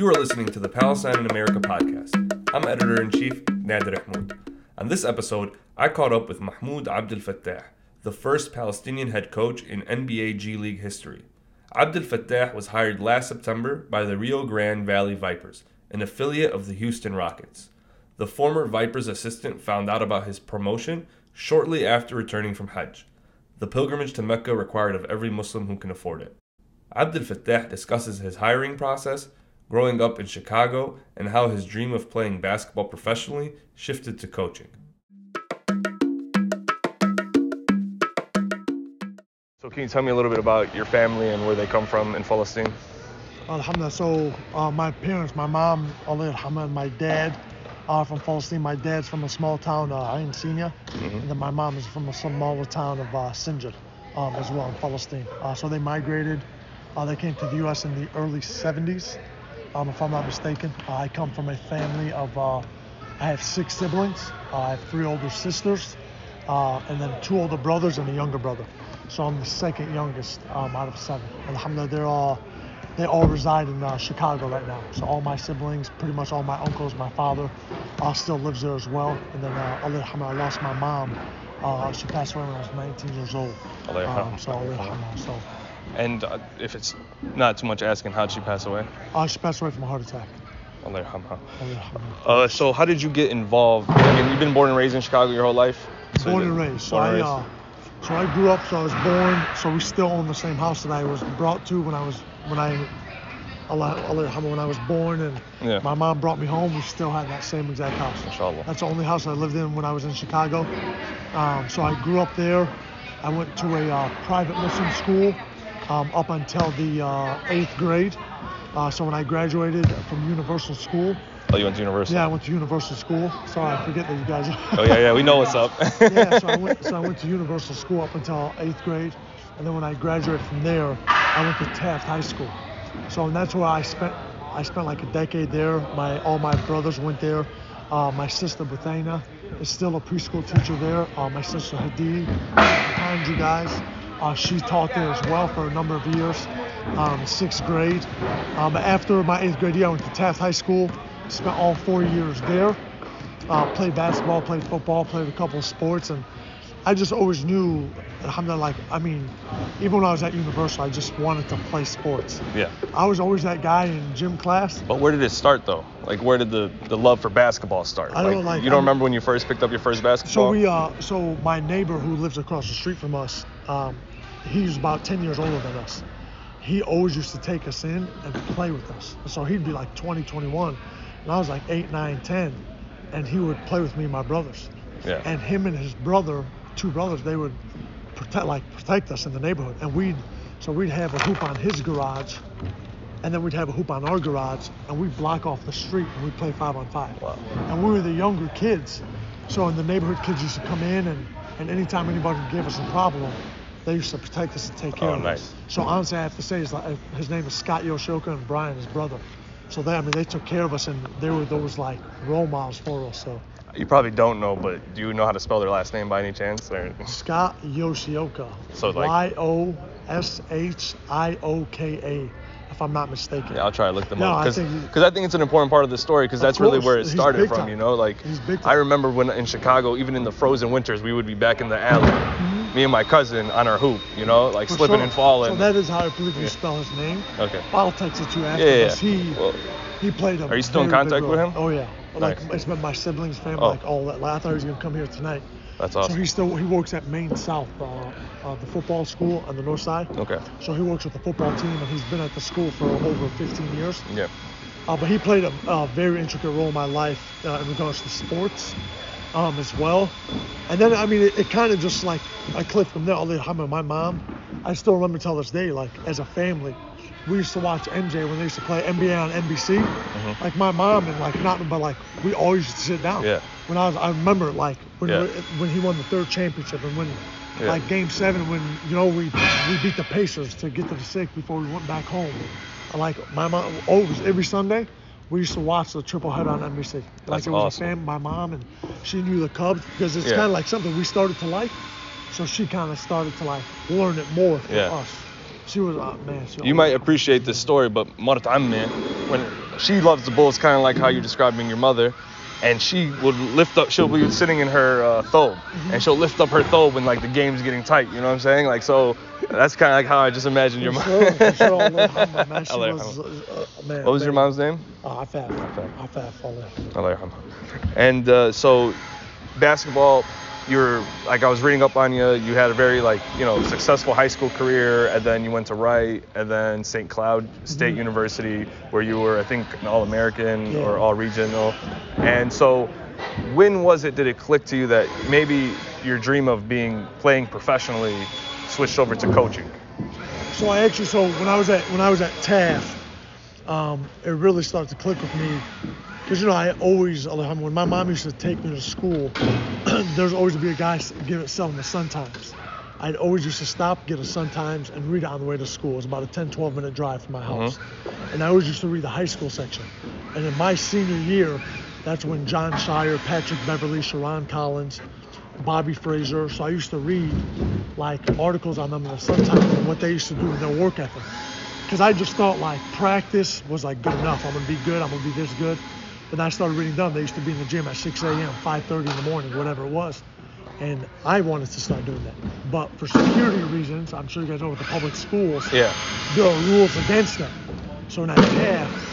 You are listening to the Palestine in America podcast. I'm editor in chief Nader Ihmoud. On this episode, I caught up with Mahmoud Abdelfattah, the first Palestinian head coach in NBA G League history. Abdelfattah was hired last September by the Rio Grande Valley Vipers, an affiliate of the Houston Rockets. The former Vipers assistant found out about his promotion shortly after returning from Hajj. The pilgrimage to Mecca required of every Muslim who can afford it. Abdelfattah discusses his hiring process, growing up in Chicago, and how his dream of playing basketball professionally shifted to coaching. So, can you tell me a little bit about your family and where they come from in Palestine? Alhamdulillah. So, uh, my parents, my mom, Allah and my dad are from Palestine. My dad's from a small town, uh, Ain Sina, and then my mom is from a smaller town of uh, Sinjar um, as well in Palestine. Uh, so, they migrated. Uh, they came to the U.S. in the early 70s, um, if I'm not mistaken. I come from a family of, uh, I have six siblings. Uh, I have three older sisters, uh, and then two older brothers and a younger brother. So I'm the second youngest um, out of seven. Alhamdulillah, they're all, they all reside in uh, Chicago right now. So all my siblings, pretty much all my uncles, my father, uh, still lives there as well. And then uh, Alhamdulillah, I lost my mom. Uh, she passed away when I was 19 years old. Um, so Alhamdulillah, so And uh, if it's not too much asking, how'd she pass away? uh, she passed away from a heart attack. Uh, so, how did you get involved? I mean, you've been born and raised in Chicago your whole life? So born and raised. So I, uh, so I grew up. So I was born. So we still own the same house that I was brought to when I was when I, when I was born, and Yeah. my mom brought me home. We still had that same exact house. Inshallah. That's the only house I lived in when I was in Chicago. Um, so I grew up there. I went to a uh, private Muslim school um, up until the uh, eighth grade. Uh, so when I graduated from Universal School, Oh, you went to university? yeah, I went to Universal School. Sorry, I forget that you guys. Oh, yeah, yeah, we know what's up. yeah, so I went so I went to Universal School up until eighth grade, and then when I graduated from there, I went to Taft High School. So and that's where I spent I spent like a decade there. My all my brothers went there. Uh, my sister Bethana is still a preschool teacher there. Uh, my sister Hadi, behind you guys, uh, she taught there as well for a number of years, um, sixth grade. Um, after my eighth grade year, I went to Taft High School. Spent all four years there uh, played basketball, played football, played a couple of sports, and I just always knew, alhamdulillah, like, I mean, even when I was at Universal, I just wanted to play sports. yeah. I was always that guy in gym class. But where did it start, though? Like, where did the, the love for basketball start? I don't know, like, you don't I'm- remember when you first picked up your first basketball? So we, uh, so my neighbor who lives across the street from us, um, he's about 10 years older than us. He always used to take us in and play with us. So he'd be like 20, 21, and I was like 8, 9, 10, and he would play with me and my brothers. Yeah. And him and his brother, two brothers, they would protect, like protect us in the neighborhood, and we'd, so we'd have a hoop on his garage, and then we'd have a hoop on our garage, and we'd block off the street and we'd play five on five. Wow. And we were the younger kids, so in the neighborhood kids used to come in, and, and anytime anybody gave us a problem, they used to protect us and take care Oh, of nice. us. So honestly, I have to say, like, uh, his name is Scott Yoshioka and Brian, his brother. So they, I mean, they took care of us, and they were those like role models for us. So You probably don't know, but do you know how to spell their last name by any chance? Or... Scott Yoshioka. So, like- Y O S H I O K A, if I'm not mistaken. Yeah, I'll try to look them No, up I because think- I think it's an important part of the story because that's really where it started from. time. You know, like I remember when in Chicago, even in the frozen winters, we would be back in the alley, me and my cousin on our hoop. You know, like. For slipping sure. and falling. So that is how I believe you Yeah. spell his name. okay. I'll text it to you after Yeah, yeah. He Well, he played a. Are you still in contact with him? Oh yeah. Like Nice. it's been my siblings, family, Oh. like all that. I thought he was gonna come here tonight. that's awesome. So he still he works at Maine South, uh, uh, the football school on the north side. Okay. So he works with the football team, and he's been at the school for over 15 years. Yeah. Uh, but he played a, a very intricate role in my life uh, in regards to sports um, as well. And then, I mean, it, it kind of just like, I clicked from there. Alhamdulillah, My mom, I still remember till this day, like as a family, we used to watch MJ when they used to play NBA on NBC. Mm-hmm. Like my mom and like not, but like we always used to sit down. Yeah. When I was, I remember like when Yeah. when he won the third championship and when Yeah. like game seven when you know we we beat the Pacers to get to the sixth before we went back home. Like my mom always every Sunday we used to watch the triple head on NBC. Like That's it was awesome. a fan, my mom, and she knew the Cubs because it's yeah. kind of like something we started to like. So she kind of started to like learn it more from yeah. us. She was oh, man. you might appreciate this story, but Martam, man, when she loves the Bulls, kind of like how you're describing your mother. And she would lift up. She'll be sitting in her uh, thobe, mm-hmm. and she'll lift up her thobe when like the game's getting tight. You know what I'm saying? Like so, that's kind of like how I just imagined your mom. Sure, for sure. Allah yarhamha, man. She was, uh, man, What was your mom's name? Uh, Afaf. Afaf. Allah. Allah yarhamha. And uh, so, basketball, you're like I was reading up on you. You had a very like you know successful high school career, and then you went to Wright, and then St. Cloud State University, where you were I think an All-American Mm-hmm. Yeah. or All-Regional. And so, when was it did it click to you that maybe your dream of being playing professionally switched over to coaching? So I actually, so when I was at when I was at Taft, um, it really started to click with me, because you know I always, when my mom used to take me to school, there's always be a guy it selling the Sun Times. I'd always used to stop, get a Sun Times, and read it on the way to school. It was about a 10, 12 minute drive from my house, and I always used to read the high school section. And in my senior year, that's when Jon Scheyer, Patrick Beverley, Sherron Collins, Bobby Frasor. So I used to read like articles on them in the Sun Times and what they used to do in their work ethic. Because I just thought like practice was like good enough. I'm gonna be good. I'm gonna be this good. But then I started reading them. They used to be in the gym at 6 a.m., 5:30 in the morning, whatever it was. And I wanted to start doing that. But for security reasons, I'm sure you guys know with the public schools, Yeah. there are rules against them. So in that Taft,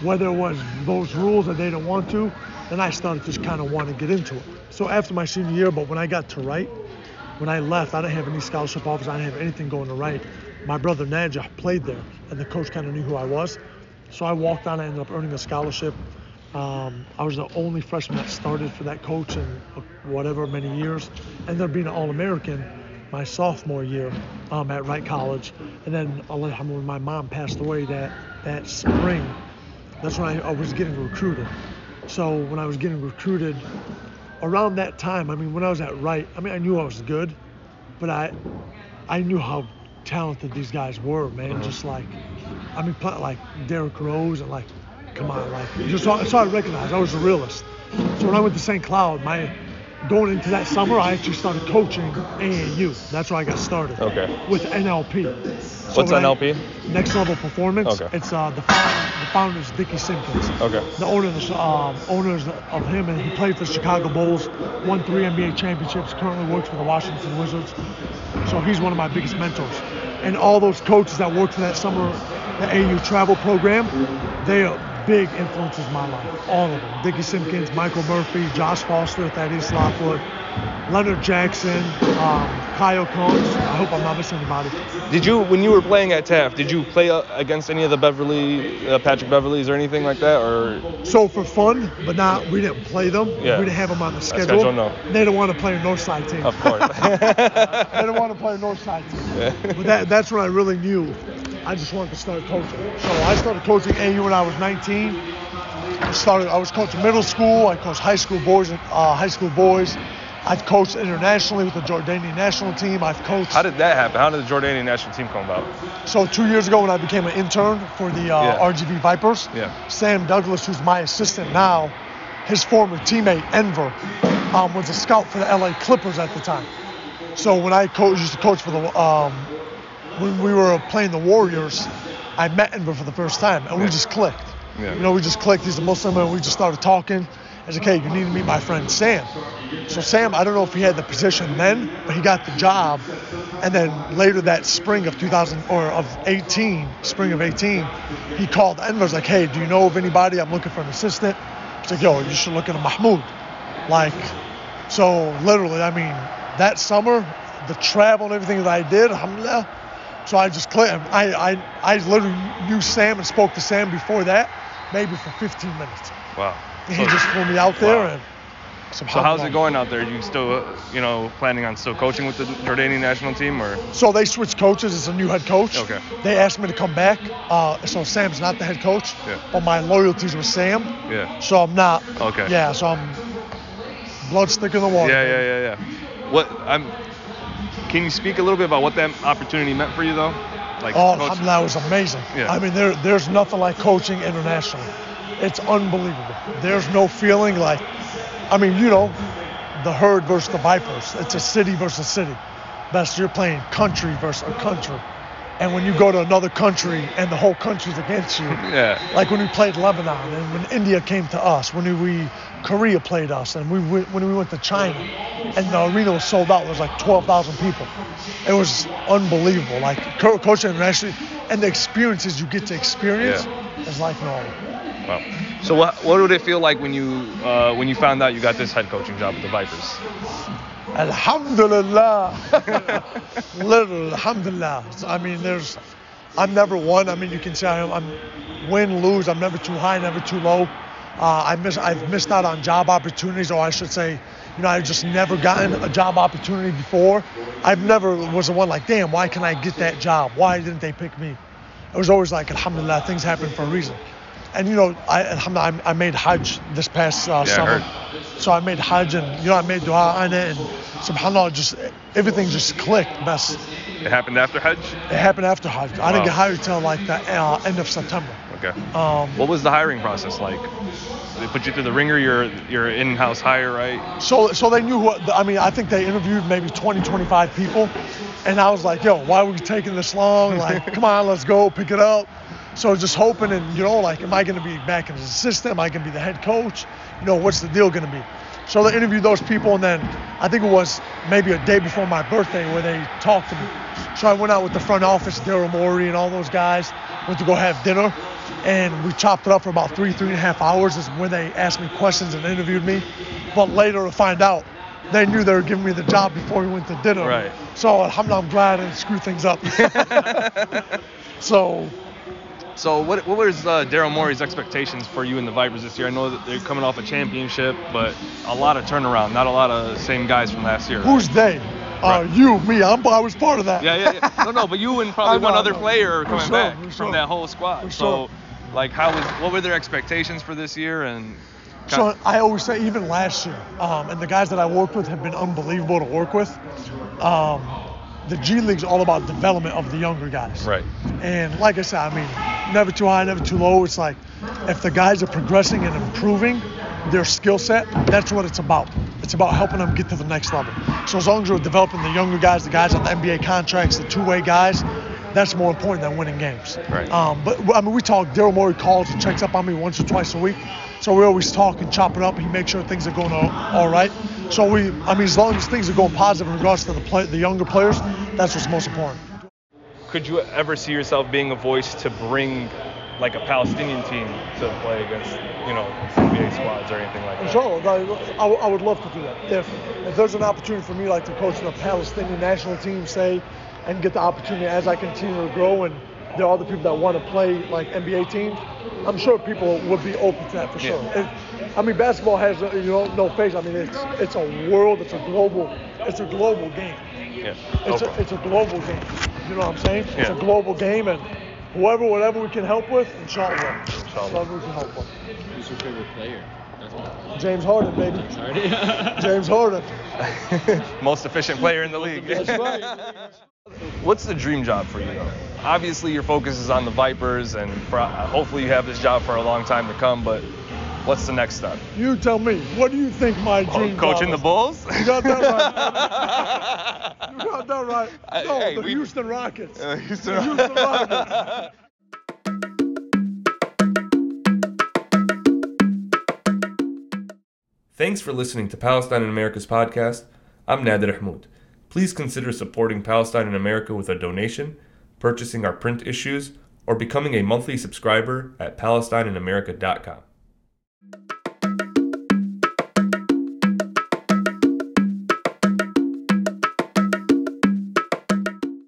whether it was those rules that they didn't want to, then I started just kind of wanting to get into it. So after my senior year, but when I got to Wright, when I left, I didn't have any scholarship offers. I didn't have anything going to Wright. My brother Najah played there, and the coach kind of knew who I was. So I walked on. I ended up earning a scholarship. Um, I was the only freshman that started for that coach in uh, whatever many years. Ended up being an All-American my sophomore year um, at Wright College, and then when my mom passed away that that spring, that's when I, I was getting recruited. So when I was getting recruited, around that time, I mean, when I was at Wright, I mean, I knew I was good, but I I knew how talented these guys were, man. Uh-huh. Just like, I mean, like Derrick Rose and like, come on, like, just so, so I recognized I was a realist. So when I went to St. Cloud, my going into that summer, I actually started coaching AAU. That's where I got started. Okay. With NLP. So What's when I- NLP? Next level performance. Okay. It's uh, the founder, the founder is Dickie Simpkins Okay. the owners, um, owners of him, and he played for the Chicago Bulls, won three NBA championships, currently works for the Washington Wizards. So he's one of my biggest mentors. And all those coaches that worked for that summer, the AU travel program, they are big influences in my life. All of them. Dickie Simpkins, Michael Murphy, Josh Foster, Thaddeus Lockwood, Leonard Jackson, um, Kyle Combs. I hope I'm not missing anybody. Did you, when you were playing at Taft, did you play uh, against any of the Beverley, uh, Patrick Beverleys or anything like that, or? So for fun, but not we didn't play them. Yeah. We didn't have them on the schedule. schedule, no. They don't want to play a north side team. Of course. I don't want to play a north side team. Yeah. But that, that's when I really knew I just wanted to start coaching. So I started coaching AAU when I was 19. I started. I was coaching middle school. I coached high school boys. and Uh, high school boys. I've coached internationally with the Jordanian national team. I've coached. How did that happen? How did the Jordanian national team come about? So two years ago, when I became an intern for the uh, Yeah. RGV Vipers, Yeah. Sam Daghles, who's my assistant now, his former teammate Enver, um, was a scout for the LA Clippers at the time. So when I coach, used to coach for the, um, when we were playing the Warriors, I met Enver for the first time, and we just clicked. Yeah. You know, we just clicked. He's a Muslim, and we just started talking. I was like, hey, you need to meet my friend Sam. So Sam, I don't know if he had the position then, but he got the job. And then later that spring of 2000 or of 18, spring of 18, he called Enver. Was like, hey, do you know of anybody? I'm looking for an assistant. He's like, yo, you should look into Mahmoud. Like, so literally, I mean, that summer, the travel and everything that I did, alhamdulillah. So I just clicked. I, I, I literally knew Sam and spoke to Sam before that, maybe for 15 minutes. Wow. And he just flew me out there Wow. and. So how's it going out there? You still, uh, you know, planning on still coaching with the Jordanian national team, or? So they switched coaches. It's a new head coach. Okay. They asked me to come back. Uh, so Sam's not the head coach. Yeah. But my loyalties with Sam. Yeah. So I'm not. Okay. Yeah. So I'm blood stick in the water. Yeah, yeah, yeah, yeah. What I'm? Can you speak a little bit about what that opportunity meant for you, though? Like, Oh, coach- alhamdulillah, it was amazing. Yeah. I mean, there, there's nothing like coaching internationally. It's unbelievable. There's no feeling like, I mean, you know, the herd versus the vipers. It's a city versus a city. That's you're playing country versus a country. And when you go to another country and the whole country's against you. Yeah. Like when we played Lebanon and when India came to us, when we Korea played us, and we when we went to China, and the arena was sold out. There was like 12,000 people. It was unbelievable. Like co- coaching internationally, and the experiences you get to experience Yeah. is like no. Wow. So what what would it feel like when you uh, when you found out you got this head coaching job with the Vipers? Alhamdulillah. Literally, alhamdulillah. I mean, there's, I'm never one. I mean, you can say I'm, I'm win, lose. I'm never too high, never too low. Uh, I miss, I've missed out on job opportunities, or I should say, you know, I've just never gotten a job opportunity before. I've never was the one like, damn, why can I get that job? Why didn't they pick me? It was always like, alhamdulillah, things happen for a reason. And you know, I, I I made Hajj this past uh, Yeah, summer. So I made Hajj and you know I made dua on it and subhanallah just everything just clicked. Best It happened after Hajj. it happened after Hajj. I didn't get hired till like the uh, end of September. Okay. Um, What was the hiring process like? They put you through the ringer. You're you're in-house hire, right? so so they knew what I mean. I think they interviewed maybe 20, 25 people, and I was like, yo, why are we taking this long? Like, come on, let's go pick it up. So just hoping and you know like, am I going to be back as an assistant? Am I going to be the head coach? You know, what's the deal going to be? So they interviewed those people, and then I think it was maybe a day before my birthday where they talked to me. So I went out with the front office, Daryl Morey and all those guys, went to go have dinner, and we chopped it up for about three, three and a half hours. Is when they asked me questions and interviewed me. But later to find out, they knew they were giving me the job before we went to dinner. Right. So alhamdulillah, I'm glad I didn't screw things up. so So what what was uh, Daryl Morey's expectations for you and the Vipers this year? I know that they're coming off a championship, but a lot of turnaround. Not a lot of same guys from last year. who's they? Uh, Right. you, me. I'm, I was part of that. Yeah, yeah, yeah. No, no, but you and probably know, one other player For coming sure, back from sure. that whole squad. For so, sure. like, how was what were their expectations for this year? And So I always say, even last year, um, and the guys that I worked with have been unbelievable to work with. Um, the G League's all about development of the younger guys. right, And like I said, I mean, never too high, never too low. It's like if the guys are progressing and improving their skill set, that's what it's about. It's about helping them get to the next level. So as long as we're developing the younger guys, the guys on the NBA contracts, the two-way guys, that's more important than winning games. Right. Um, but I mean, we talk. Daryl Morey calls and checks up on me once or twice a week. So we always talk and chop it up. He makes sure things are going all, all right. So we, I mean, as long as things are going positive in regards to the play, the younger players, that's what's most important. could you ever see yourself being a voice to bring like a Palestinian team to play against you know NBA squads or anything like that? Sure, I, I, I would love to do that. If, if there's an opportunity for me, like to coach the Palestinian national team, say, and get the opportunity as I continue to grow, and there are other people that want to play like NBA teams, I'm sure people would be open to that for sure. Yeah. It- I mean, basketball has uh, you know no face. I mean, it's it's a world, it's a global, it's a global game. Yeah. It's No a, it's a global game. You know what I'm saying? Yeah. It's a global game, and whoever, whatever we can help with, inshallah. Inshallah. Whatever we can help with. Who's your favorite player? That's. James Harden, baby. Sorry. James Harden. Most efficient player in the league. That's right. What's the dream job for you? Obviously, your focus is on the Vipers, and for, hopefully you have this job for a long time to come. But what's the next step? You tell me. What do you think my dream job? Coaching job the Bulls? You got that right. You got that right. I- No, hey, the we- Houston Rockets. Uh, Houston The Houston Rockets. Thanks for listening to Palestine in America's podcast. I'm Nader Ihmoud. Please consider supporting Palestine in America with a donation, purchasing our print issues, or becoming a monthly subscriber at PalestineInAmerica.com.